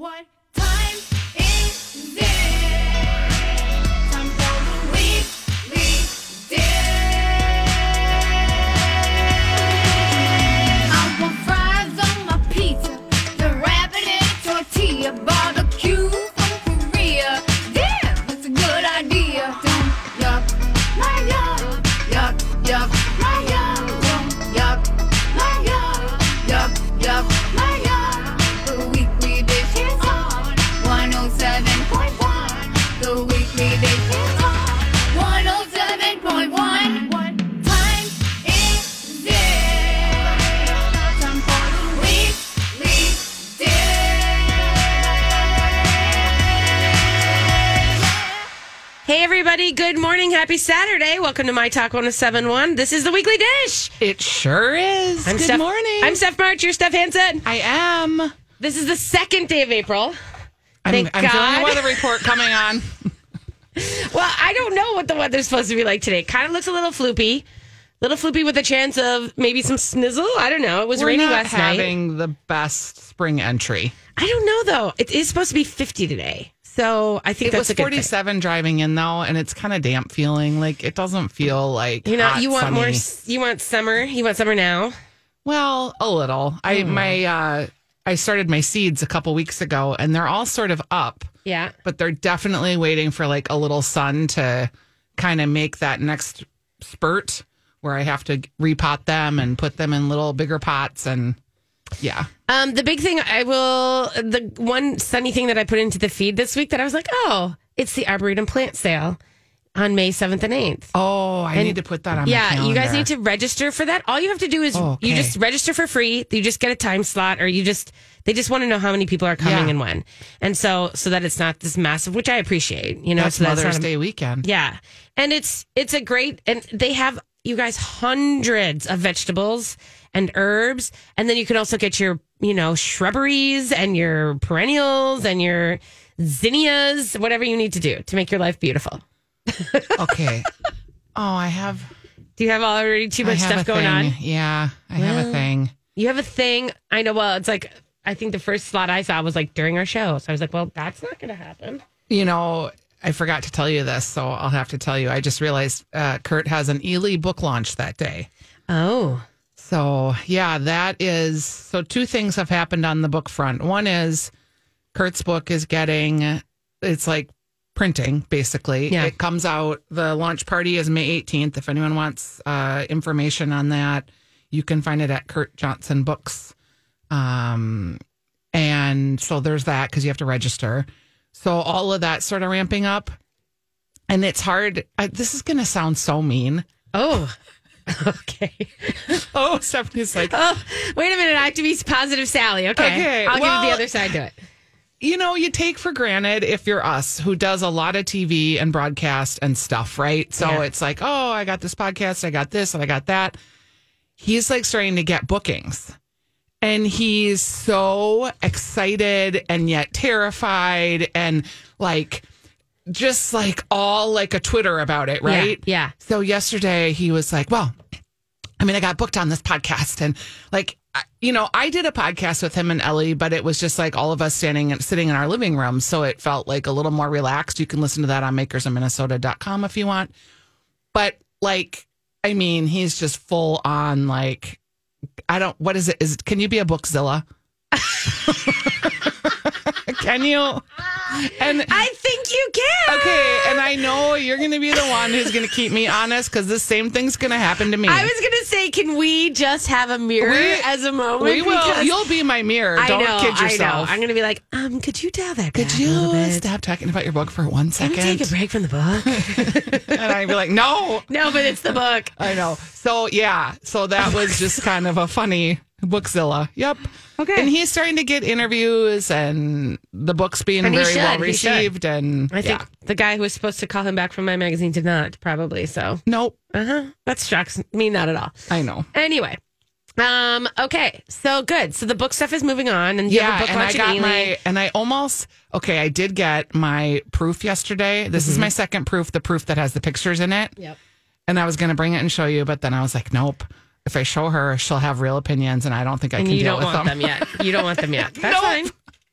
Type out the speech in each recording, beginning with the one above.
What everybody. Good morning. Happy Saturday. Welcome to My Talk 1071. This is the Weekly Dish. It sure is. I'm Good Steph, morning. I'm Steph March. You're Steph Hansen. I am. This is the second day of April. I'm, Thank I'm feeling God. the weather report coming on. Well, I don't know what the weather's supposed to be like today. Kind of looks a little floopy. Little floopy with a chance of maybe some snizzle. I don't know. It was We're rainy not last night. having the best spring entry. I don't know though. It is supposed to be 50 today. So I think It that's was a good thing. 47 driving in though, and it's kind of damp feeling. Like it doesn't feel like You know, hot, you want sunny. more s- you want summer. You want summer now. Well, a little. I Hmm. my uh I started my seeds a couple weeks ago, and they're all sort of up, Yeah. but they're definitely waiting for like a little sun to kind of make that next spurt where I have to repot them and put them in little bigger pots and yeah. Um, the big thing I will, the one sunny thing that I put into the feed this week that I was like, oh, it's the Arboretum plant sale on May 7th and 8th. Oh, I And- need to put that on my yeah, you guys need to register for that. All you have to do is Oh, okay. you just register for free. You just get a time slot, or you just they just want to know how many people are coming Yeah. and when, and so so that it's not this massive, which I appreciate. You know, That's so it's Mother's not a- Day weekend. yeah, and it's it's a great, and they have you guys hundreds of vegetables and herbs, and then you can also get your you know shrubberies and your perennials and your zinnias, whatever you need to do to make your life beautiful. Okay. oh, I have Do you have already too much stuff going on? Yeah, I have a thing. You have a thing. I know. Well, it's like I think the first slot I saw was like during our show, so I was like, well, that's not going to happen. You know, I forgot to tell you this, so I'll have to tell you. I just realized uh, Kurt has an Ely book launch that day. Oh, So, yeah, that is so two things have happened on the book front. One is Kurt's book is getting it's like printing basically. Yeah. It comes out the launch party is May 18th. If anyone wants uh, information on that, you can find it at Kurt Johnson Books. Um and so there's that cuz you have to register. So all of that sort of ramping up and it's hard. I, this is going to sound so mean. oh, okay. Oh, Stephanie's like, Oh, wait a minute. I have to be positive, Sally. Okay, Okay, I'll give well- you the other side to it. you know, you take for granted if you're us who does a lot of TV and broadcast and stuff, right? So Yeah. it's like, oh, I got this podcast, I got this, and I got that. He's like starting to get bookings. And he's so excited and yet terrified and like just like all like a Twitter about it, right? yeah. So yesterday he was like, well, I mean, I got booked on this podcast and like, I- you know, I did a podcast with him and Ellie, but it was just like all of us standing and sitting in our living room. So it felt like a little more relaxed. You can listen to that on makersinminnesota.com if you want. But like, I mean, he's just full on like, I don't, what is it? Is can you be a bookzilla? can you? And I think you can. Okay, and I know you're going to be the one who's going to keep me honest because the same thing's going to happen to me. I was going to say, can we just have a mirror We- as a moment? we will. You'll be my mirror. I Don't know, kid I know. yourself. I'm going to be like, um, could you dial that Could you stop talking about your book for one second? Can we take a break from the book? and I'd be like, no. no, but it's the book. I know. So yeah, so that was just kind of a funny bookzilla. Yep. Okay. And he's starting to get interviews, and the book's being And he very should, well he received. And I think yeah. the guy who was supposed to call him back from my magazine did not, probably. So, nope. uh huh. That strikes me not at all. I know. Anyway, um, okay, so good. So the book stuff is moving on, and you have a Yeah, book and I launch in got Ely. my and I almost okay. I did get my proof yesterday. This is my second proof, the proof that has the pictures in it. Mm-hmm. Yep. And I was going to bring it and show you, but then I was like, nope. If I show her, she'll have real opinions, and I don't think I And can you deal don't with want them. them. yet. You don't want them yet. That's Nope. fine.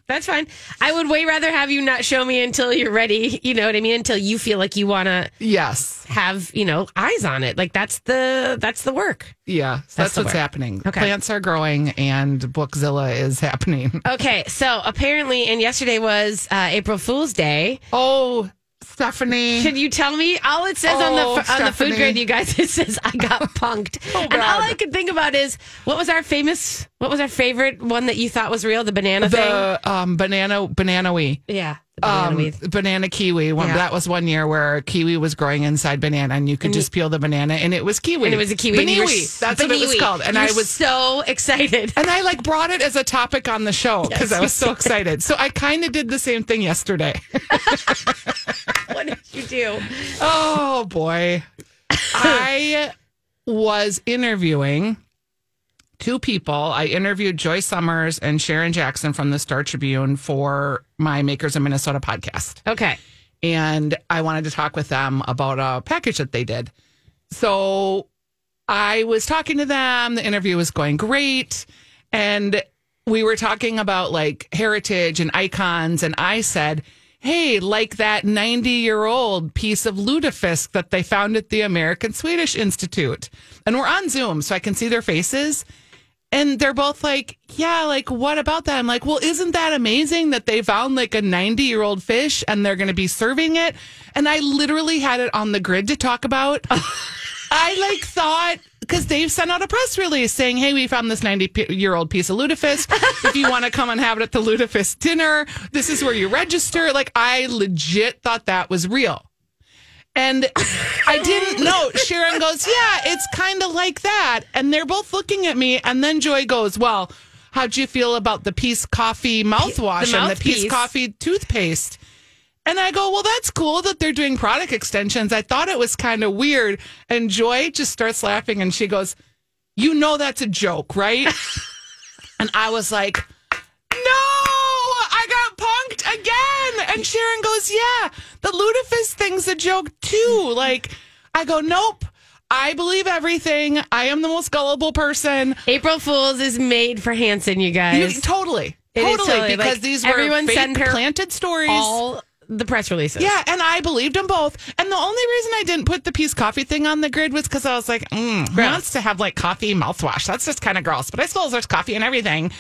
That's fine. I would way rather have you not show me until you're ready. You know what I mean? Until you feel like you want to Yes. have you know eyes on it. Like that's the that's the work. Yeah. So that's, the what's word. happening. Okay. Plants are growing and Bookzilla is happening. Okay, so apparently, and yesterday was uh, April Fool's Day. Oh, Stephanie. Can you tell me? All it says Oh, on the on the food grid, you guys, it says I got punked, and all I could think about is what was our famous, what was our favorite one that you thought was real? The banana thing. the um, banana banana wee. Yeah, banana Um, banana kiwi. One, Yeah. That was one year where kiwi was growing inside banana, and you could just peel the banana, and it was kiwi. and it was a kiwi. and you Baniwi. That's what it was called. And You I was so excited. And I like brought it as a topic on the show because Yes, I was so excited. So I kind of did the same thing yesterday. what did you do? oh boy. I was interviewing two people. I interviewed Joy Summers and Sharyn Jackson from the Star Tribune for my Makers of Minnesota podcast. Okay, and I wanted to talk with them about a package that they did. So I was talking to them. The interview was going great. And we were talking about like heritage and icons. And I said, Hey, like that 90 year old piece of lutefisk that they found at the American Swedish Institute. And we're on Zoom, so I can see their faces. And they're both like, yeah, like, what about that? I'm like, well, isn't that amazing that they found like a 90 year old fish and they're going to be serving it? And I literally had it on the grid to talk about. I like thought, because they've sent out a press release saying, hey, we found this 90 year old piece of lutefisk. if you want to come and have it at the lutefisk dinner, this is where you register. Like, I legit thought that was real. And I didn't know. Sharyn goes, Yeah, it's kind of like that. And they're both looking at me. And then Joy goes, Well, how'd you feel about the Peace Coffee mouthwash The and the Peace. Coffee toothpaste? And I go, Well, that's cool that they're doing product extensions. I thought it was kind of weird. And Joy just starts laughing and she goes, You know, that's a joke, right? and I was like, no, I got punked And Sharyn goes, yeah, the lutefisk thing's a joke too. Like, I go, nope. I believe everything. I am the most gullible person. April Fools is made for Hansen, you You, guys. totally, totally, totally, because like, these were everyone fake planted stories. All the press releases. yeah, and I believed them both. And the only reason I didn't put the peace coffee thing on the grid was because I was like, mm, who wants to have like coffee mouthwash? That's just kind of gross. But I suppose there's coffee and everything.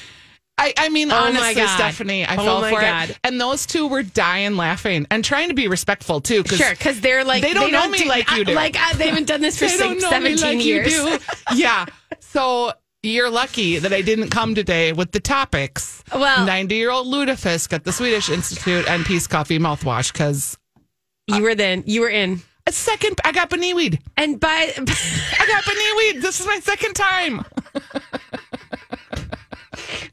I, I mean, Oh honestly, God. Stephanie, I Oh fell for God. it. And those two were dying laughing and trying to be respectful too. Cause Sure, because they're like They don't know me do- like you do. Like uh, they haven't done this for they don't six, 17 like years. you do. yeah. So you're lucky that I didn't come today with the topics. Well- 90 year old lutefisk at the Swedish Institute and Peace Coffee mouthwash because You were then. You were in. a second, I got weed. And by I got weed. This is my second time.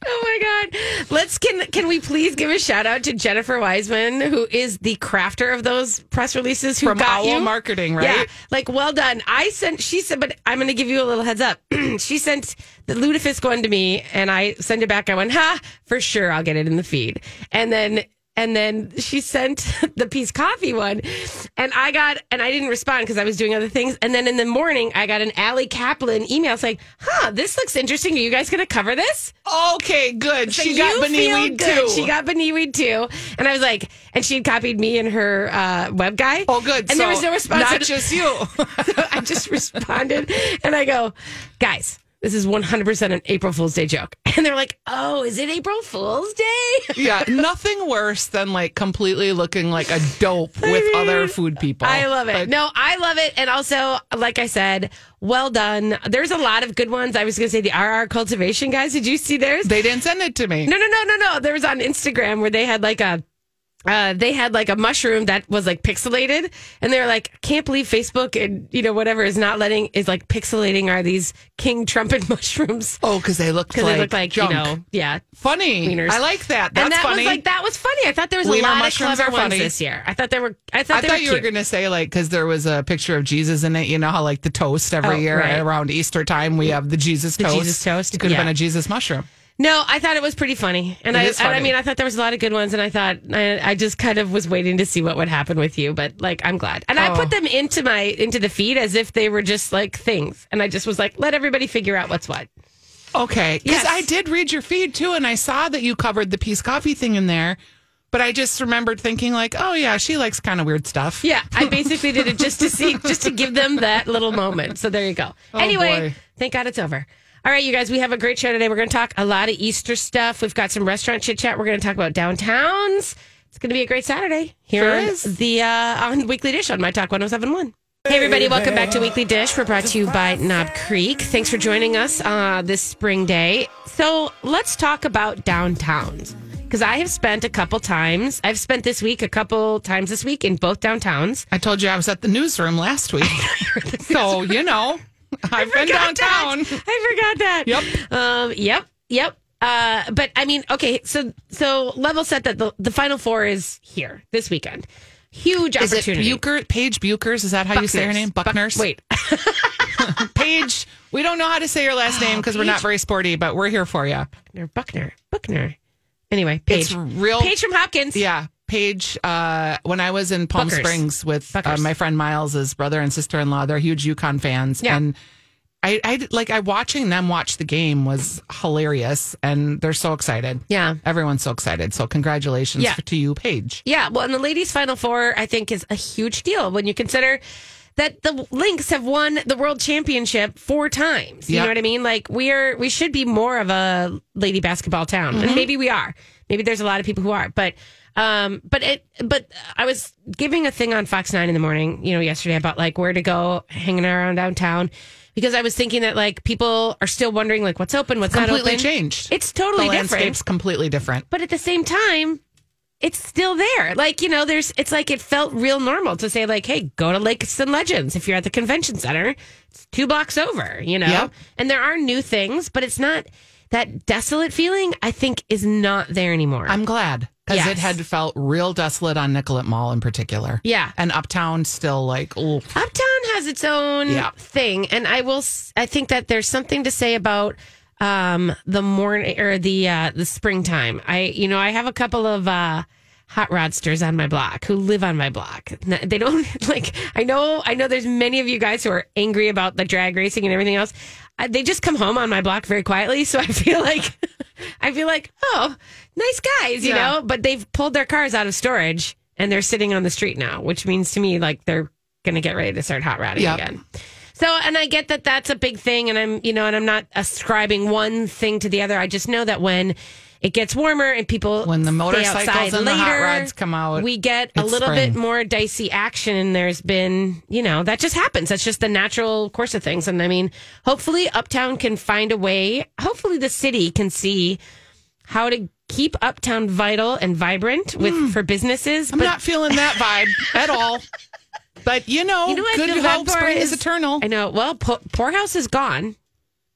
Oh my god, let's can can we please give a shout out to Jennifer Wiseman, who is the crafter of those press releases, who From got Owl you Marketing, right? Yeah, like well done. I sent. She said, but I'm going to give you a little heads up. she sent the lutefisk one to me, and I sent it back. I went, ha, for sure, I'll get it in the feed. And then. And then she sent the peace coffee one, and I got, and I didn't respond because I was doing other things. And then in the morning, I got an Allie Kaplan email saying, "Huh, this looks interesting. Are you guys going to cover this?" Okay, good. So she got feel weed too. She got weed too, and I was like, and she had copied me and her uh, web guy. Oh, good. And there was no response. Not just you. I just responded and I go, guys, this is 100% an April Fool's Day joke. And they're like, oh, is it April Fool's Day? yeah, nothing worse than like completely looking like a dope with mean, other food people. I love it. No, I love it. And also, like I said, well done. There's a lot of good ones. I was going to say the RR cultivation guys. Did you see theirs? They didn't send it to me. No, no, no, no, no. There was on Instagram where they had like a. Uh, they had like a mushroom that was like pixelated, and they were like, "Can't believe Facebook and you know whatever is not letting is like pixelating are these king trumpet mushrooms Oh, because they looked because like they look like junk. you know yeah funny. wieners. I like that. That's and that funny. was like that was funny. I thought there was a Wiener lot of clever ones funny. this year. I thought they were. I thought I thought were you were going to say like because there was a picture of Jesus in it. You know how like the toast every Oh, year right. around Easter time we have the Jesus The toast. Jesus toast, It could have yeah. been a Jesus mushroom. No, I thought it was pretty funny, and I, is and I mean, I thought there was a lot of good ones, and I thought I, I just kind of was waiting to see what would happen with you, but like I'm glad, and I Oh. put them into my into the feed as if they were just like things, and I just was like, let everybody figure out what's what. Okay. Because Yes. I did read your feed too, and I saw that you covered the peace coffee thing in there. But I just remembered thinking, like, oh, yeah, she likes kind of weird stuff. Yeah, I basically did it just to see, just to give them that little moment. So there you go. Oh, anyway, boy. thank God it's over. All right, you guys, we have a great show today. We're going to talk a lot of Easter stuff. We've got some restaurant chit chat. We're going to talk about downtowns. It's going to be a great Saturday here Sure on is. the uh, on Weekly Dish on My Talk 1071. Hey everybody, welcome back to Weekly Dish. We're brought to you by Knob Creek. Thanks for joining us uh, this spring day. So let's talk about downtowns because I have spent a couple times. I've spent this week a couple times this week in both downtowns. I told you I was at the newsroom last week. so, you know, I've been downtown. that. I forgot that. Yep. Um, yep. Yep. Uh, but I mean, okay. So so level set that the, the final four is here this weekend. Huge Is it opportunity. Bucher, Paige Buchers? Is that how you say her Buckners. name? Buck- Buckners? wait, Paige. We don't know how to say your last name because we're not very sporty, but we're here for you. Buckner, Buckner, Buckner. Anyway, Paige. It's real. Paige from Hopkins. Yeah. Paige, uh, when I was in Palm Buckers. Springs with uh, my friend Miles's brother and sister in law, they're huge UConn fans. Yeah. And I, I like I watching them watch the game was hilarious and they're so excited. Yeah. Everyone's so excited. So congratulations Yeah. to you, Paige. Yeah, well, and the ladies' final four, I think, is a huge deal when you consider that the Lynx have won the world championship four times. You Yep. know what I mean? Like we are, we should be more of a lady basketball town, Mm-hmm. and maybe we are. Maybe there's a lot of people who are, but. Um, but it, but I was giving a thing on Fox Nine in the morning, you know, yesterday about like where to go hanging around downtown because I was thinking that like people are still wondering like what's open, what's not open. Completely open. changed. It's totally the different landscape's completely different. but at the same time it's still there like you know there's it's like it felt real normal to say like hey go to lakes and legends if you're at the convention center it's two blocks over you know Yep. and there are new things but it's not that desolate feeling i think is not there anymore I'm glad because Yes. it had felt real desolate on Nicollet Mall in particular. Yeah. And Uptown still like, Uptown has its own Yeah. thing, and I will. I think that there's something to say about um, the morning or the uh, the springtime. I, you know, I have a couple of uh, hot rodsters on my block who live on my block. They don't like. I know. I know. There's many of you guys who are angry about the drag racing and everything else. I, they just come home on my block very quietly, so I feel like I feel like oh, nice guys, you Yeah. know. But they've pulled their cars out of storage and they're sitting on the street now, which means to me like they're going to get ready to start hot rodding Yep. again. So, and I get that that's a big thing, and I'm, you know, and I'm not ascribing one thing to the other. I just know that when it gets warmer and people When the motorcycles outside and the hot later, rods come out, we get a little spring. bit more dicey action. And there's been, you know, that just happens. That's just the natural course of things. And I mean, hopefully, Uptown can find a way. Hopefully, the city can see how to keep Uptown vital and vibrant with hmm. for businesses. I'm not feeling that vibe at all. But you know, You know good hope spring is, is- eternal. I know. Well, Po- Poorhouse is gone.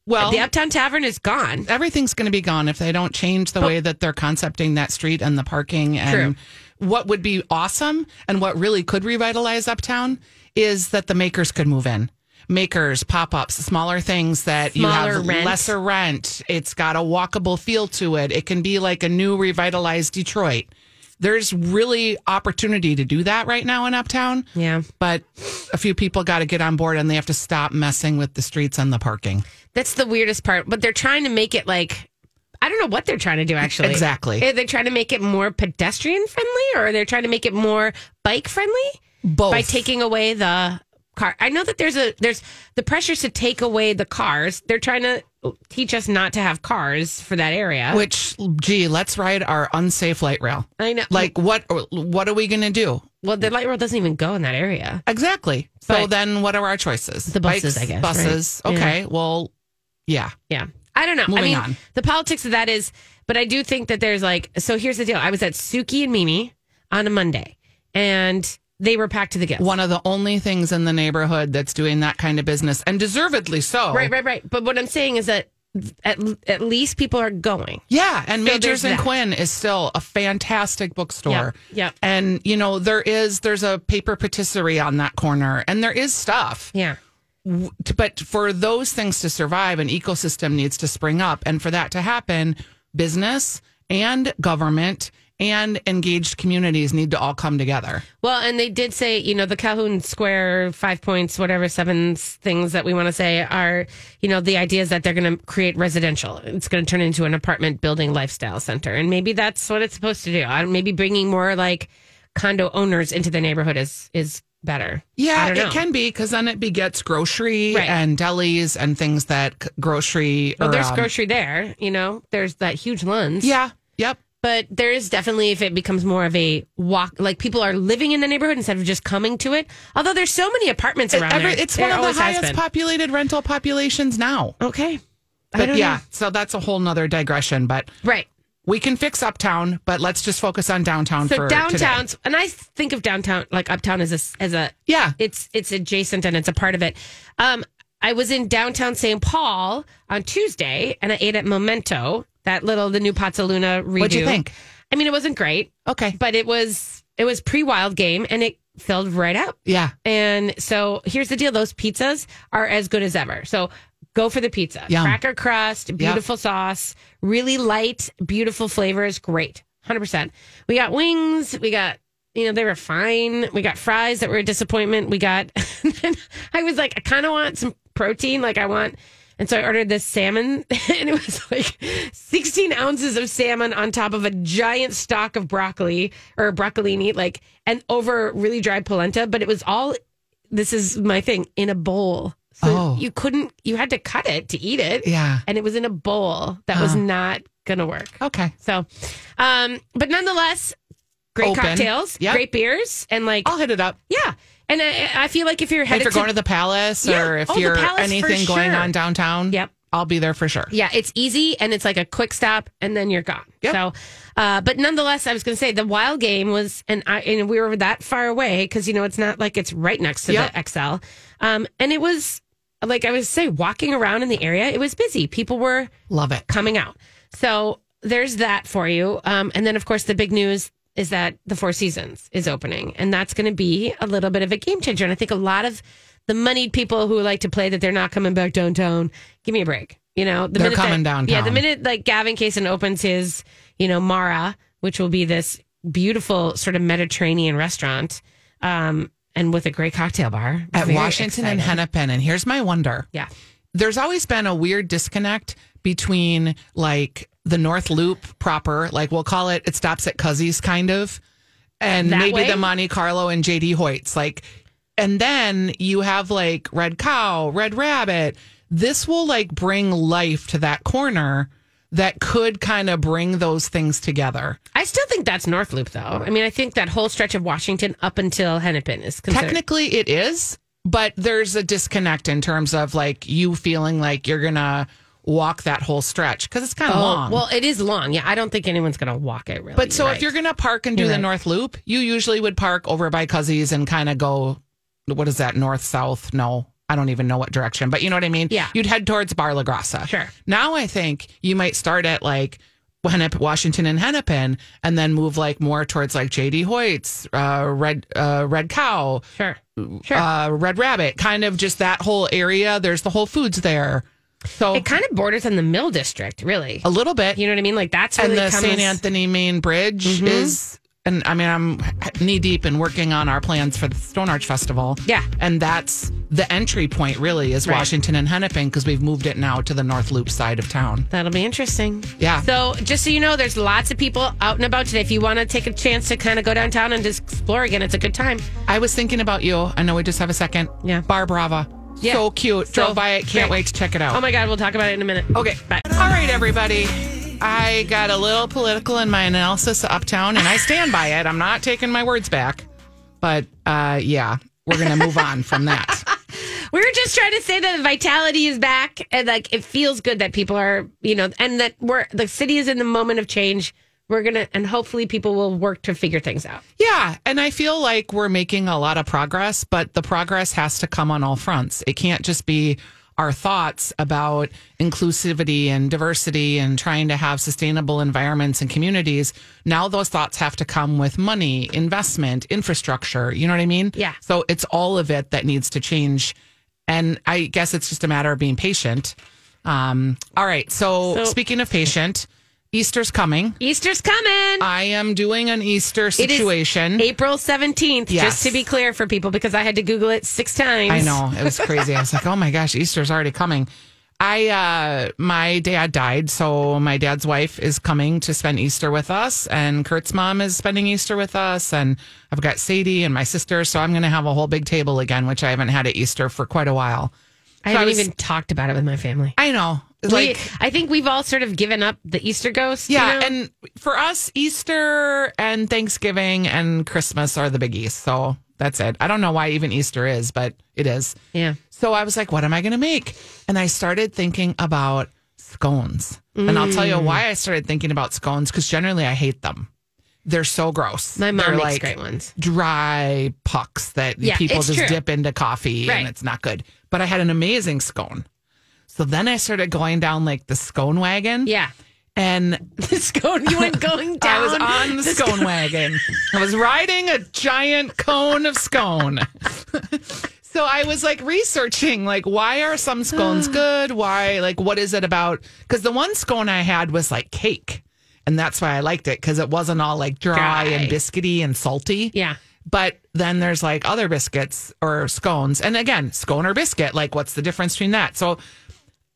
Well, the Uptown Tavern is gone. everything's going to be gone if they don't change the way that they're concepting that street and the parking and what would be awesome and what really could revitalize uptown is that the makers could move in makers pop-ups smaller things that you have rent. lesser rent it's got a walkable feel to it it can be like a new revitalized detroit there's really opportunity to do that right now in uptown Yeah. but a few people got to get on board and they have to stop messing with the streets and the parking That's the weirdest part. But they're trying to make it like I don't know what they're trying to do actually. Exactly. Eh, are they trying to make it more pedestrian friendly or are they're trying to make it more bike friendly both by taking away the car. I know that there's a there's the pressures to take away the cars. They're trying to teach us not to have cars for that area. Which, gee, let's ride our unsafe light rail. I know. Like, what? What are we going to do? well, the light rail doesn't even go in that area. Exactly. So then, what are our choices? The buses, I guess, Buses. right? Okay. Well, yeah. Yeah. I don't know. I mean, on. the politics of that is, but I do think that there's like, so here's the deal. I was at Sooki and Mimi on a Monday and they were packed to the gills. One of the only things in the neighborhood that's doing that kind of business, and deservedly so. Right, right, right. But what I'm saying is that at, at least people are going. Yeah, and So Magers and that. Quinn is still a fantastic bookstore. Yeah, yep. And you know there is there's a paper patisserie on that corner, and there is stuff. Yeah. But for those things to survive, an ecosystem needs to spring up. And for that to happen, business and government and engaged communities need to all come together. Well, and they did say, you know, the Calhoun Square five points, whatever seven things that we want to say are, you know, the idea is that they're going to create residential. It's going to turn into an apartment building lifestyle center, and maybe that's what it's supposed to do. Maybe bringing more like condo owners into the neighborhood is is better. Yeah, know. it can be because then it begets grocery Right. and delis and things that grocery. Well, or, there's um, grocery there, you know. There's that huge Lunds. Yeah. Yep. but there is definitely if it becomes more of a walk, like people are living in the neighborhood instead of just coming to it. Although there's so many apartments around Every- there, it's There one of the highest populated rental populations now. Okay, But yeah, know. so that's a whole nother digression. But right. We can fix uptown, but let's just focus on downtown So for today. downtowns, and I think of downtown like uptown as a as a Yeah. it's it's adjacent and it's a part of it. Um, I was in downtown St. Paul on Tuesday, and I ate at Memento, that little the new Pazzaluna redo. What'd you think? I mean, it wasn't great, Okay. but it was it was pre wild game, and it filled right up. Yeah. And so here's the deal: those pizzas are as good as ever. So go for the pizza, Yum. cracker crust, beautiful sauce, really light, beautiful flavors, great, hundred percent. We got wings, we got. You know, they were fine. We got fries that were a disappointment. We got, I was like, I kind of want some protein. Like, I want, and so I ordered this salmon, and it was like 16 ounces of salmon on top of a giant stock of broccoli or broccolini, like, and over really dry polenta. But it was all, this is my thing, in a bowl. So Oh. you couldn't, you had to cut it to eat it. Yeah. And it was in a bowl that was not going to work. Okay. So, um, but nonetheless, great Open. cocktails, Yep. great beers, and like, I'll hit it up. yeah. And I, I feel like if you're If you're going to the palace Yeah. or if Oh, you're anything going on downtown, Yep. I'll be there for sure. Yeah, it's easy and it's like a quick stop and then you're gone. Yep. So, uh, but nonetheless, I was going to say the wild game was, and I, and we were that far away because, you know, it's not like it's right next to Yep. the Xcel. Um, and it was like I was say, walking around in the area, it was busy. People were Love it. coming out. So there's that for you. Um, and then, of course, the big news is that the Four Seasons is opening, and that's going to be a little bit of a game changer. And I think a lot of the moneyed people who like to play that they're not coming back downtown, give me a break. You know, the They're coming that, Yeah, the minute like Gavin Kaysen opens his, you know, Mara, which will be this beautiful sort of Mediterranean restaurant, um, and with a great cocktail bar At Very Washington and. Hennepin. And here's my wonder. Yeah. there's always been a weird disconnect between like the North Loop proper, like we'll call it, it stops at Cuzzy's kind of, and That maybe way? the Monte Carlo and JD Hoyts. Like, and then you have like Red Cow, Red Rabbit. This will like bring life to that corner that could kind of bring those things together. I still think that's North Loop, though. I mean, I think that whole stretch of Washington up until Hennepin is considered. Technically, it is, but there's a disconnect in terms of like you feeling like you're gonna walk that whole stretch because it's kind of Oh, long. well, it is long. Yeah, I don't think anyone's going to walk it really. But so right. if you're going to park and do You're the right. North Loop, you usually would park over by Cuzzy's and kind of go, what is that, north, south? No, I don't even know what direction, but you know what I mean? Yeah. You'd head towards Bar La Grassa. Sure. Now I think you might start at like Hennep- Washington and Hennepin and then move like more towards like JD Hoyt's, uh, Red, uh, Red Cow, sure, sure. uh, Red Rabbit, kind of just that whole area. There's the Whole Foods there. So it kind of borders on the Mill District, really. a little bit. You know what I mean? Like that's and the comes- St. Anthony Main Bridge Mm-hmm. is, and I mean, I'm knee deep in working on our plans for the Stone Arch Festival. Yeah. And that's the entry point, really, is Right. Washington and Hennepin because we've moved it now to the North Loop side of town. That'll be interesting. Yeah. So, just so you know, there's lots of people out and about today. If you want to take a chance to kind of go downtown and just explore again, it's a good time. I was thinking about you. I know we just have a second. Yeah. Bar Brava. Yeah. So cute. So Drove by it. Can't great. wait to check it out. Oh my God, we'll talk about it in a minute. Okay. Bye. All right, everybody. I got a little political in my analysis of Uptown, and I stand by it. I'm not taking my words back. But uh, yeah, we're going to move on from that. We were just trying to say that vitality is back and like it feels good that people are, you know, and that we're the city is in the moment of change. We're gonna and hopefully people will work to figure things out. Yeah, and I feel like we're making a lot of progress, but the progress has to come on all fronts. It can't just be our thoughts about inclusivity and diversity and trying to have sustainable environments and communities. Now those thoughts have to come with money, investment, infrastructure. You know what I mean? Yeah. So it's all of it that needs to change. And I guess it's just a matter of being patient. Um, all right. So, So- speaking of patient, Easter's coming. Easter's coming. I am doing an Easter situation. April 17th, Yes. just to be clear for people, because I had to Google it six times. I know it was crazy. I was like, oh my gosh, Easter's already coming. I uh my dad died, so my dad's wife is coming to spend Easter with us, and Kurt's mom is spending Easter with us, and I've got Sadie and my sister, so I'm gonna have a whole big table again, which I haven't had at Easter for quite a while. I So haven't was- even talked about it with my family. I know, We- like I think we've all sort of given up the Easter ghost. you yeah, know? and for us, Easter and Thanksgiving and Christmas are the biggies. So that's it. I don't know why even Easter is, but it is. yeah. So I was like, what am I going to make? And I started thinking about scones. And I'll tell Mm. you why I started thinking about scones because generally I hate them. They're so gross. My mom They're makes like great ones. dry pucks that Yeah, people just true. dip into coffee Right. and it's not good. But I had an amazing scone. So then I started going down like the scone wagon. Yeah. And The scone, you went going down. I was on the scone wagon. I was riding a giant cone of scone. so I was like researching, like, why are some scones good? Why, like, what is it about? Because the one scone I had was like cake. And that's why I liked it because it wasn't all like dry, Dry. and biscuity and salty. Yeah. But then there's like other biscuits or scones. And again, scone or biscuit, like, what's the difference between that? So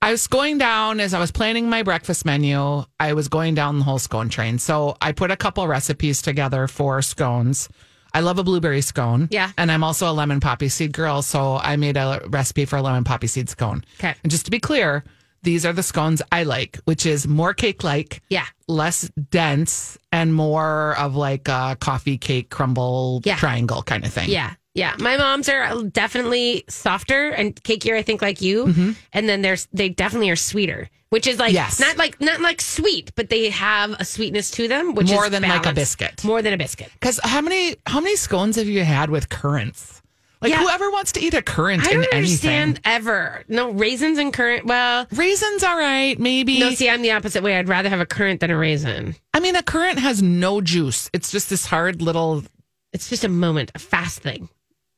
I was going down as I was planning my breakfast menu. I was going down the whole scone train. So I put a couple recipes together for scones. I love a blueberry scone. Yeah. And I'm also a lemon poppy seed girl. So I made a recipe for a lemon poppy seed scone. Okay. And just to be clear, these are the scones I like, which is more cake like, Yeah. less dense, and more of like a coffee cake crumble Yeah. triangle kind of thing. Yeah. Yeah. My mom's are definitely softer and cakier, I think, like you. And then there's they definitely are sweeter, which is like Mm-hmm. Yes. not like not like sweet, but they have a sweetness to them, which is More than like a biscuit. More than a biscuit. Because how many how many scones have you had with currants? Like Yeah. whoever wants to eat a currant I don't understand anything. ever. No raisins and currant. Well, Raisins, all right, maybe. no. See, I'm the opposite way. I'd rather have a currant than a raisin. I mean, a currant has no juice. It's just this hard little. It's just a moment, a fast thing.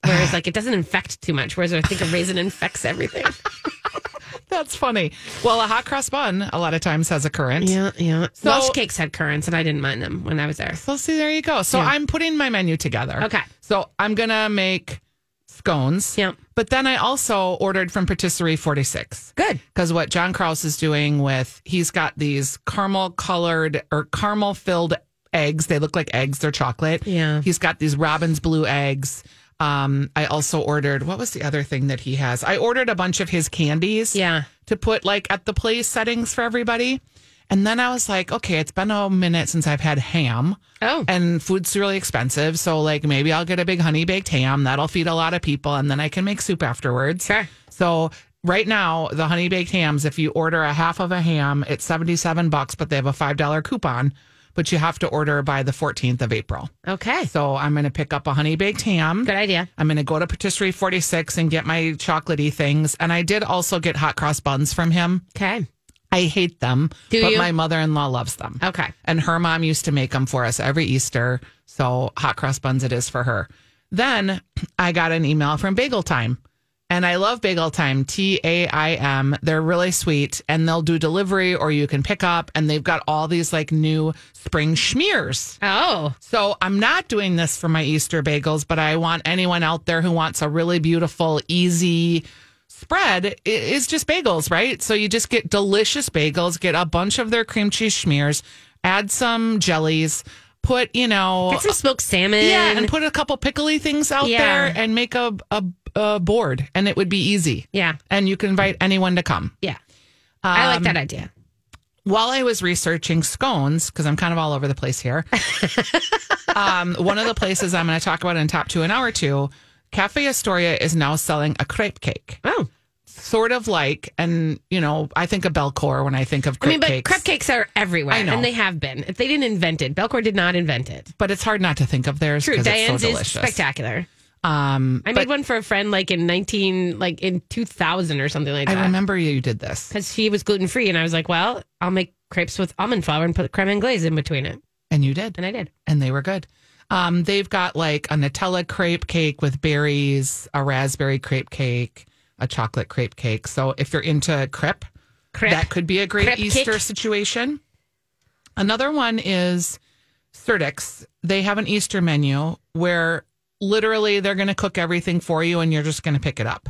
Whereas, like, it doesn't infect too much. Whereas I think a raisin infects everything. That's funny. Well, a hot cross bun a lot of times has a currant. yeah, yeah. So- Welsh cakes had currants, and I didn't mind them when I was there. So see, there you go. So Yeah. I'm putting my menu together. Okay. So I'm gonna make scones. Yeah. But then I also ordered from Patisserie 46. Good. Because what John Kraus is doing with, he's got these caramel colored or caramel filled eggs. They look like eggs, they're chocolate. Yeah. He's got these Robin's blue eggs. Um, I also ordered, what was the other thing that he has? I ordered a bunch of his candies Yeah. to put like at the place settings for everybody. And then I was like, okay, it's been a minute since I've had ham Oh. and food's really expensive. So like maybe I'll get a big honey baked ham. That'll feed a lot of people and then I can make soup afterwards. Sure. So right now, the honey baked hams, if you order a half of a ham, it's 77 bucks, but they have a $5 coupon, but you have to order by the 14th of April. Okay. So I'm going to pick up a honey baked ham. Good idea. I'm going to go to Patisserie 46 and get my chocolatey things. And I did also get hot cross buns from him. Okay. I hate them, Do but you? my mother in law loves them. Okay. And her mom used to make them for us every Easter. So hot cross buns it is for her. Then I got an email from Bagel Taim. And I love Bagel Taim, T A I M. They're really sweet and they'll do delivery or you can pick up. And they've got all these like new spring schmears. Oh. So I'm not doing this for my Easter bagels, but I want anyone out there who wants a really beautiful, easy spread. It is just bagels, right? So you just get delicious bagels, get a bunch of their cream cheese schmears, add some jellies, put, you know, Get some smoked salmon. yeah, and put a couple pickly things out Yeah. there and make a, a, a board, and it would be easy. yeah. And you can invite anyone to come. Yeah. I like Um, that idea. while I was researching scones, because I'm kind of all over the place here, um, one of the places I'm going to talk about in top two an hour or two, Cafe Astoria is now selling a crepe cake. Oh. Sort of like, and you know, I think of Bellecour when I think of crepe. I crepe mean, but cakes. crepe cakes are everywhere. I know. And they have been. If they didn't invent it, Bellecour did not invent it. But it's hard not to think of theirs True. because it's Diane's so is delicious. spectacular. Um, I made one for a friend like in 19, like in 2000 or something like that. I remember you did this, Because she was gluten free. And I was like, well, I'll make crepes with almond flour and put creme anglaise in between it. and you did. And I did. and they were good. Um, they've got like a Nutella crepe cake with berries, a raspberry crepe cake, a chocolate crepe cake. So if you're into crepe, Crepe. that could be a great Crepe Easter cake. situation. Another one is Surdyk's. They have an Easter menu where literally they're going to cook everything for you and you're just going to pick it up.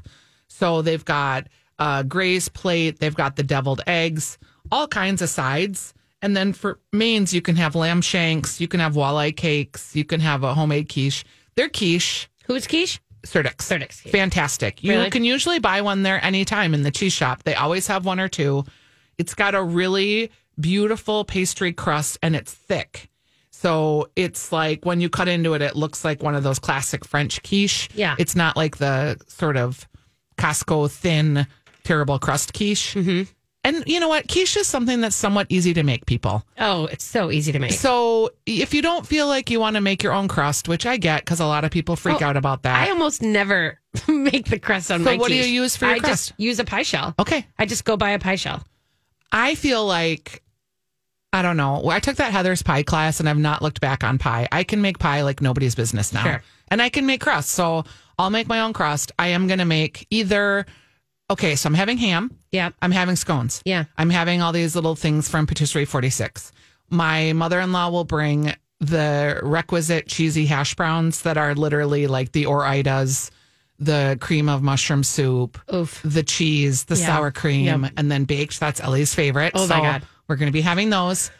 So they've got uh, a Gray's plate, they've got the deviled eggs, all kinds of sides. And then for mains, you can have lamb shanks, you can have walleye cakes, you can have a homemade quiche. They're quiche, Who's quiche? Surdyk's. Surdyk's quiche. Fantastic. You Really? can usually buy one there anytime in the cheese shop. They always have one or two. It's got a really beautiful pastry crust and it's thick. So it's like when you cut into it, it looks like one of those classic French quiche. Yeah. It's not like the sort of Costco thin, terrible crust quiche. Mm-hmm. And you know what? Quiche is something that's somewhat easy to make, people. Oh, it's so easy to make. So if you don't feel like you want to make your own crust, which I get because a lot of people freak Oh, out about that. I almost never make the crust on So my what do you use for your I crust? just use a pie shell. okay. I just go buy a pie shell. I feel like I don't know. I took that Heather's pie class and I've not looked back on pie. I can make pie like nobody's business now. Sure. And I can make crust. So I'll make my own crust. I am going to make either Okay, so I'm having ham. Yeah. I'm having scones. Yeah. I'm having all these little things from Patisserie 46. My mother-in-law will bring the requisite cheesy hash browns that are literally like the Ore-Idas, the cream of mushroom soup, Oof. the cheese, the Yeah. sour cream, Yep. and then baked. That's Ellie's favorite. Oh, my God. We're going to be having those.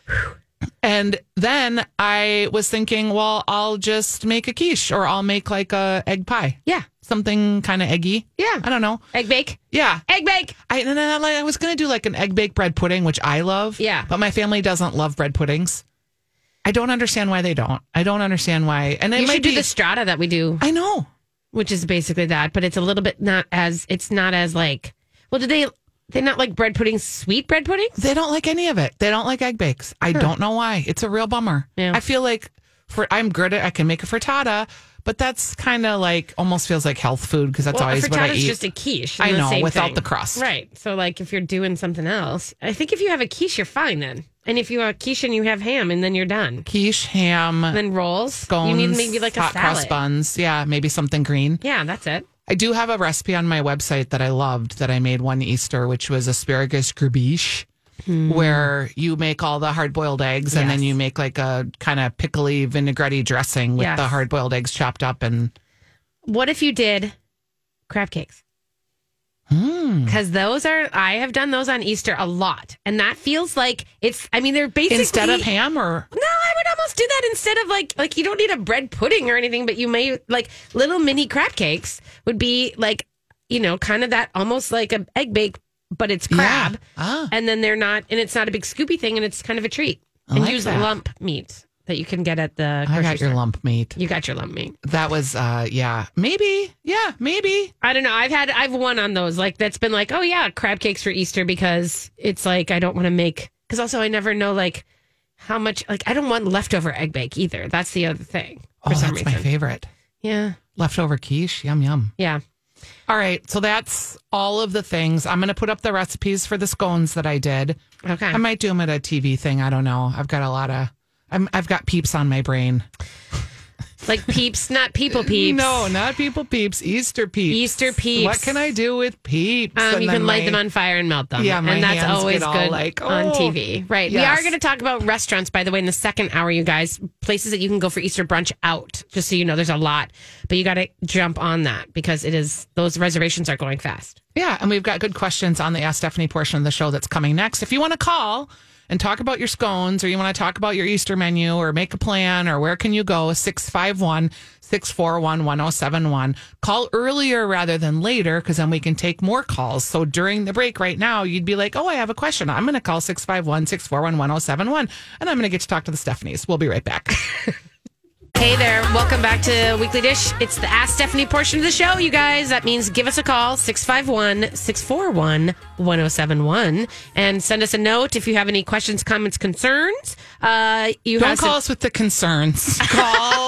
And then I was thinking, well, I'll just make a quiche or I'll make like a egg pie. Yeah. Something kind of eggy. Yeah. I don't know. Egg bake. Yeah. Egg bake. I, and then I, I was going to do like an egg baked bread pudding, which I love. Yeah. But my family doesn't love bread puddings. I don't understand why they don't. I don't understand why. And it You might should do be, the strata that we do, I know. which is basically that, but it's a little bit not as it's not as like. Well, do they? They not like bread puddings, sweet bread puddings? They don't like any of it. They don't like egg bakes. I don't know why. It's a real bummer. Yeah. I feel like for I'm good at I can make a frittata, but that's kind of like almost feels like health food because that's Well, a always what I frittata's eat. just a quiche. I and the know, same without thing. the crust. Right. So, like, if you're doing something else, I think if you have a quiche, you're fine then. And if you have a quiche and you have ham, and then you're done. Quiche, ham, Then rolls. scones, you need maybe like a hot salad. cross buns. Yeah, maybe something green. Yeah, that's it. I do have a recipe on my website that I loved that I made one Easter, which was asparagus gribiche, hmm. where you make all the hard boiled eggs and then. You make like a kind of pickly vinaigrette dressing with Yes. the hard boiled eggs chopped up and What if you did crab cakes? Hmm. Because those are, I have done those on Easter a lot. And that feels like it's, I mean, they're basically. instead of ham or No, I would almost do that instead of like like you don't need a bread pudding or anything, but you may like little mini crab cakes would be like you know kind of that almost like a egg bake, but it's crab, Yeah. Ah. and then they're not, and it's not a big scoopy thing, and it's kind of a treat. I and like use that. lump meat that you can get at the. I got your store. lump meat. You got your lump meat. That was uh yeah, maybe. Yeah, maybe. I don't know. I've had I've won on those. Like that's been like, oh yeah, crab cakes for Easter because it's like I don't want to make because also I never know like how much like I don't want leftover egg bake either. That's the other thing. Oh, some that's my favorite. Yeah. Leftover quiche. Yum yum. Yeah. All right, so that's all of the things. I'm going to put up the recipes for the scones that I did. Okay. I might do them at a TV thing. I don't know. I've got a lot of. I'm, I've got peeps on my brain. like peeps, not people peeps. No, not people peeps. Easter peeps. Easter peeps. What can I do with peeps? Um, you can light my- them on fire and melt them. Yeah, and that's always good like, on oh. TV. Right. We are going to talk about restaurants, by the way, in the second hour, you guys. Places that you can go for Easter brunch out. Just so you know, there's a lot, but you got to jump on that because it is those reservations are going fast. Yeah, and we've got good questions on the Ask Stephanie portion of the show that's coming next. If you want to call and talk about your scones or you want to talk about your Easter menu or make a plan or where can you go, 651 641 1071. Call earlier rather than later because then we can take more calls. So during the break right now, you'd be like, oh, I have a question. I'm going to call 651 641 1071 and I'm going to get to talk to the Stephanies. We'll be right back. Hey there, welcome back to Weekly Dish. It's the Ask Stephanie portion of the show, you guys. That means give us a call, 651 641 1071, and send us a note if you have any questions, comments, concerns. Uh, you Don't have call us with the concerns. Call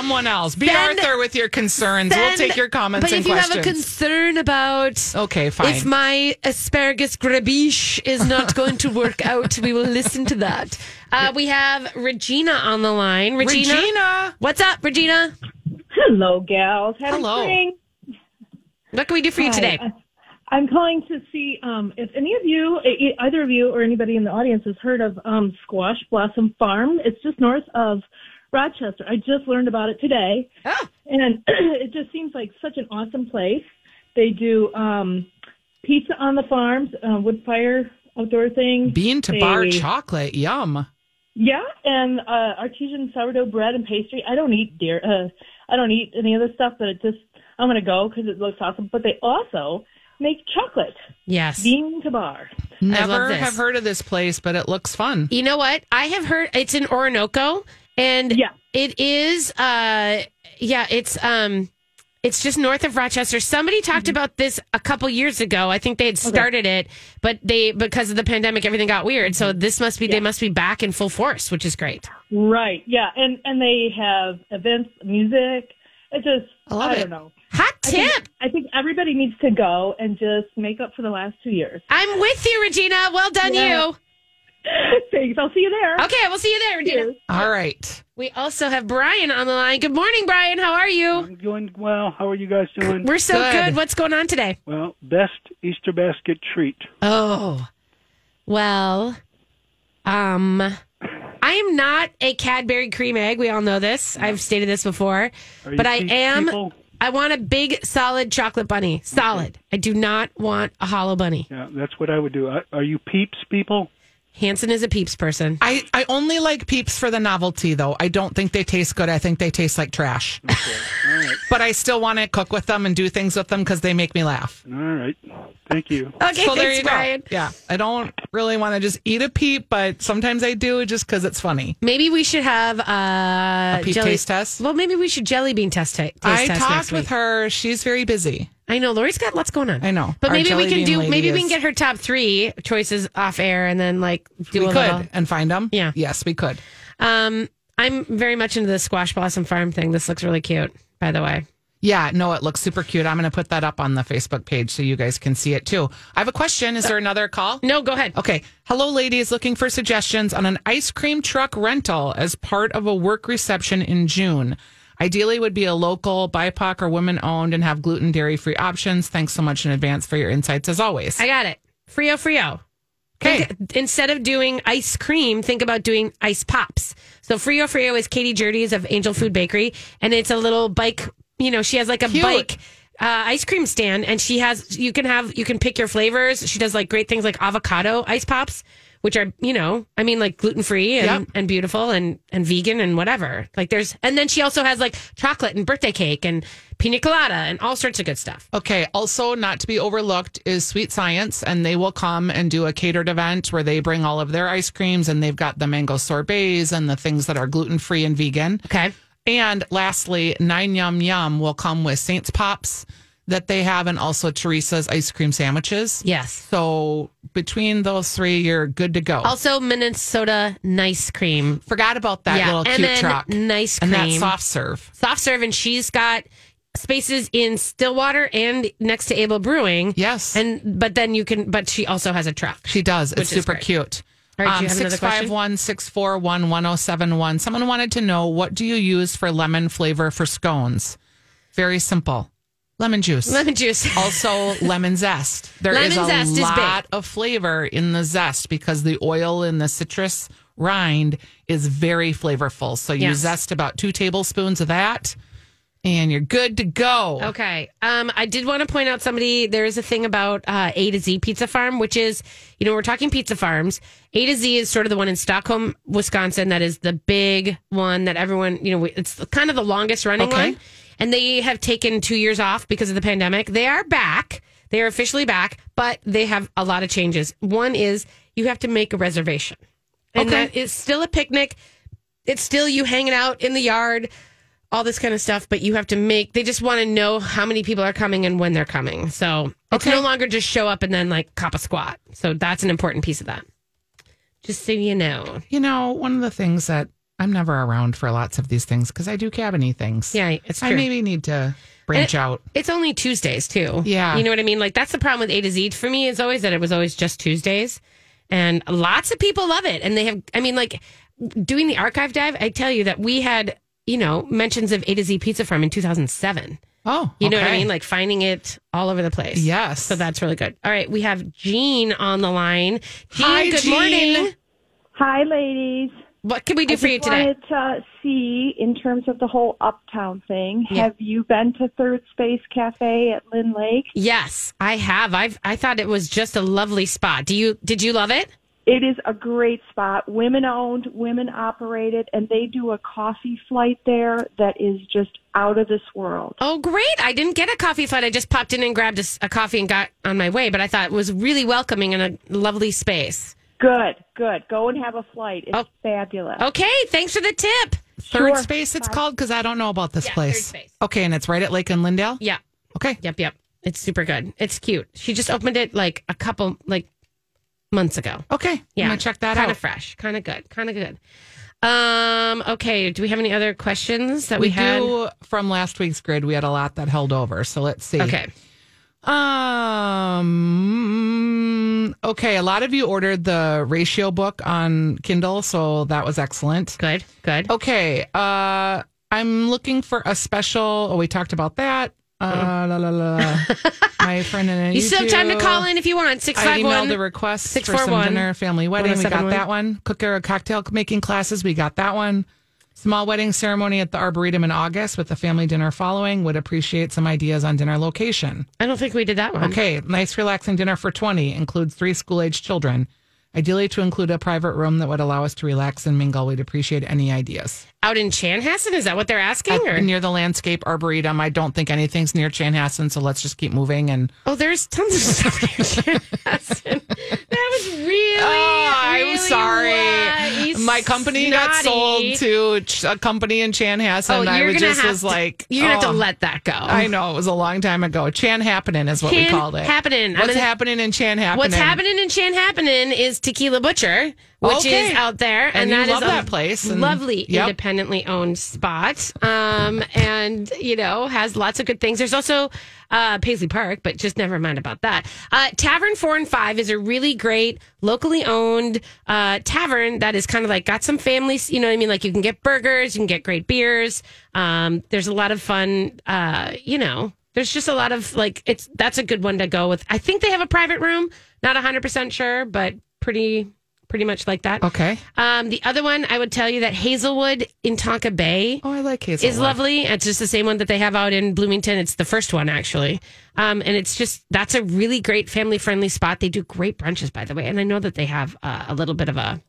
someone else. Be Then- Arthur with your concerns. we'll take your comments But and if you questions. have a concern about Okay, fine. if my asparagus gribiche is not going to work out, we will listen to that. Uh, we have Regina on the line. Regina, Regina. what's up, Regina? Hello, gals. Happy Hello. spring. What can we do for you today? I'm calling to see um, if any of you, either of you, or anybody in the audience has heard of um, Squash Blossom Farm. It's just north of Rochester. I just learned about it today, Oh, and it just seems like such an awesome place. They do um, pizza on the farms, uh, wood fire outdoor thing. Bean to bar chocolate. Yum. Yeah, and uh, artesian sourdough bread and pastry. I don't eat deer. Uh, I don't eat any other stuff, but it just I'm gonna go because it looks awesome. But they also make chocolate yes. bean to bar. Never this. have heard of this place, but it looks fun. You know what? I have heard it's in Oronoco and Yeah. it is uh yeah, it's um it's just north of Rochester. Somebody talked Mm-hmm. about this a couple years ago. I think they had started it, but they because of the pandemic everything got weird. So Mm-hmm. this must be they must be back in full force, which is great. Right. Yeah, and and they have events, music. It just I love I it. don't know. Hot I think, tip. I think everybody needs to go and just make up for the last two years. I'm with you, Regina. Well done Yeah. you. Thanks. I'll see you there. Okay, we'll see you there, Regina. All right. We also have Brian on the line. Good morning, Brian. How are you? I'm doing well. How are you guys doing? We're so Good. good. What's going on today? Well, best Easter basket treat. Oh, well, um, I am not a Cadbury cream egg. We all know this. I've stated this before, Are but I am. people? I want a big, solid chocolate bunny. Solid. I do not want a hollow bunny. Yeah, that's what I would do. Are you peeps people? Hansen is a peeps person. I, I only like peeps for the novelty, though. I don't think they taste good. I think they taste like trash. All right. But I still want to cook with them and do things with them because they make me laugh. All right. Thank you. Okay, so there thanks, you go. Brian. Yeah. I don't really want to just eat a peep, but sometimes I do just because it's funny. Maybe we should have uh, A peep taste test? Well, maybe we should jelly bean test ta- taste I test talked next with week. her. She's very busy. I know Lori's got lots going on. I know. but Our maybe we can do. Maybe we can get her top three choices off air, and then like do we a could little. and find them. Yeah. Yes, we could. Um, I'm very much into the squash blossom farm thing. This looks really cute, by the way. Yeah, no, it looks super cute. I'm going to put that up on the Facebook page so you guys can see it too. I have a question. Is there another call? No, go ahead. Okay. Hello, ladies, looking for suggestions on an ice cream truck rental as part of a work reception in June. Ideally, would be a local, BIPOC, or women owned and have gluten, dairy free options. Thanks so much in advance for your insights as always. I got it. Frio, Frio. Okay. Think- instead of doing ice cream, think about doing ice pops. So Frio Frio is Katie Jerdy's of Angel Food Bakery, and it's a little bike. You know, she has like a Cute. bike uh, ice cream stand, and she has you can have you can pick your flavors. She does like great things like avocado ice pops, which are you know, I mean like gluten free and, Yep. and beautiful and and vegan and whatever. Like there's, and then she also has like chocolate and birthday cake and pina colada and all sorts of good stuff. Okay. Also, not to be overlooked is Sweet Science, and they will come and do a catered event where they bring all of their ice creams, and they've got the mango sorbets and the things that are gluten free and vegan. Okay. And lastly, Nine Yum Yum will come with Saints Pops that they have, and also Teresa's ice cream sandwiches. Yes. So between those three, you're good to go. Also, Minnesota nice cream Forgot about that little and cute truck nice and cream, that soft serve. soft serve, and she's got spaces in Stillwater and next to Able Brewing. Yes, and but then you can, but she also has a truck. she does. It's super great. cute. All right, Um, you have another question? 651 641 1071. Someone wanted to know what do you use for lemon flavor for scones? Very simple lemon juice. Lemon juice. also lemon zest. There is Lemon a zest is lot of flavor in the zest because the oil in the citrus rind is very flavorful. So you Yes. zest about two tablespoons of that and you're good to go. Okay. Um, I did want to point out somebody. There is a thing about uh, A to Z Pizza Farm, which is, you know, we're talking pizza farms. A to Z is sort of the one in Stockholm, Wisconsin. That is the big one that everyone, you know, it's kind of the longest running Okay. one. And they have taken two years off because of the pandemic. They are back. They are officially back, but they have a lot of changes. One is you have to make a reservation, and Okay. that is still a picnic. It's still you hanging out in the yard all this kind of stuff, but you have to make, they just want to know how many people are coming and when they're coming. So it's Okay. no longer just show up and then like cop a squat. So that's an important piece of that. Just so you know. You know, one of the things that I'm never around for lots of these things because I do cabiny things. Yeah, it's true. I maybe need to branch And- out. It's only Tuesdays too. Yeah. You know what I mean? Like that's the problem with A to Z for me is always that it was always just Tuesdays. And lots of people love it. And they have, I mean, like doing the archive dive, I tell you that we had you know, mentions of A to Z Pizza Farm in 2007. Oh, You know what I mean? Like finding it all over the place. Yes. So that's really good. All right, we have Jean on the line. Jean, Hi, good Jean. morning. Hi, ladies. What can we do I for you today? wanted to see, in terms of the whole Uptown thing, Yeah. have you been to Third Space Cafe at Lyn-Lake? Yes, I have. I've I thought it was just a lovely spot. Do you did you love it? It is a great spot, women owned, women operated, and they do a coffee flight there that is just out of this world. Oh, great. I didn't get a coffee flight. I just popped in and grabbed a coffee and got on my way, but I thought it was really welcoming and a lovely space. Good, good. Go and have a flight. It's Oh. fabulous. Okay, thanks for the tip. Third Sure. Space, it's called because I don't know about this Yeah, place. Third Space. Okay, and it's right at Lake and Lyndale. Yeah. Okay, Yep, yep. It's super good. It's cute. She just opened it like a couple like months ago. okay. Yeah. I'm gonna check that kind out. of fresh, kind of good, kind of good. Um, okay, do we have any other questions that we, we had? do from last week's grid. We had a lot that held over, so let's see. Okay. Um. Okay. A lot of you ordered the ratio book on Kindle, so that was excellent. Good. Good. Okay. Uh, I'm looking for a special. Oh, we talked about that. Uh, la, la, la, la. My friend and I. you still have time to call in if you want. Six I emailed one. a request for some 641 dinner, family wedding. We got 1071. that one. Cooker cocktail making classes. We got that one. Small wedding ceremony at the Arboretum in August with a family dinner following. Would appreciate some ideas on dinner location. I don't think we did that one. Okay, nice relaxing dinner for 20 includes three school age children. Ideally, to include a private room that would allow us to relax and mingle. We'd appreciate any ideas. Out in Chanhassen, is that what they're asking? At- or? near the landscape arboretum. I don't think anything's near Chanhassen, so let's just keep moving. And Oh, there's tons of stuff near Chanhassen. That was really. Oh, I'm sorry. My company got sold to a company in Chanhassen. Oh, I was just was to, like, you're gonna have oh. to let that go. I know it was a long time ago. Chan happening is what we Chan called it. happening. What's gonna- happening in Chan happening? What's happening in Chan happening is Tequila Butcher, which Okay. is out there, and, And that is that place, and- lovely Yep. independently owned spot, um, and you know has lots of good things. There's also uh, Paisley Park, but just never mind about that. Uh, tavern Four and Five is a really great locally owned uh, tavern that is kind of like got some families. You know what I mean? Like you can get burgers, you can get great beers. Um, there's a lot of fun. Uh, you know. There's just a lot of like it's that's a good one to go with. I think they have a private room. Not 100% sure, but pretty pretty much like that. Okay. Um, the other one I would tell you that Hazelwood in Tonka Bay Oh, I like Hazelwood. is lovely. It's just the same one that they have out in Bloomington. It's the first one actually. Um, and it's just that's a really great family friendly spot. They do great brunches by the way, and I know that they have uh, a little bit of a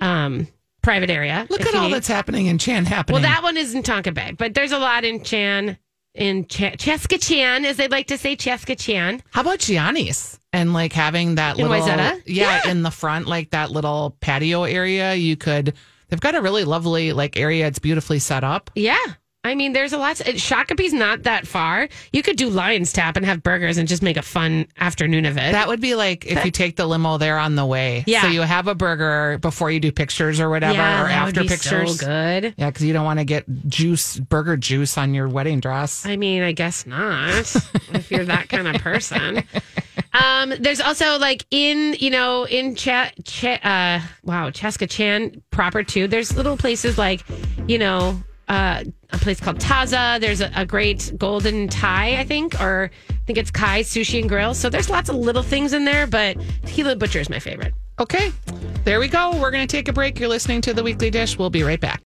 um, private area. Look at all need. that's happening in Chan happening. Well, that one is in Tonka Bay, but there's a lot in Chan in Ch- Cheskachan, as they'd like to say, Cheskachan. How about Gianni's and like having that In little Yeah, Yeah. in the front, like that little patio area. You could. They've got a really lovely like area. It's beautifully set up. Yeah. I mean, there's a lot. Shakopee's not that far. You could do Lion's Tap and have burgers and just make a fun afternoon of it. That would be like if you take the limo there on the way. Yeah. So you have a burger before you do pictures or whatever, yeah, or after be pictures. So good. Yeah, because you don't want to get juice, burger juice on your wedding dress. I mean, I guess not if you're that kind of person. Um, there's also like in you know in Cha, Cha uh, wow Cheskachan proper too. There's little places like you know uh, a place called Taza. There's a, a great Golden Thai, I think, or I think it's Kai Sushi and Grill. So there's lots of little things in there, but Tequila Butcher is my favorite. Okay, there we go. We're going to take a break. You're listening to the Weekly Dish. We'll be right back.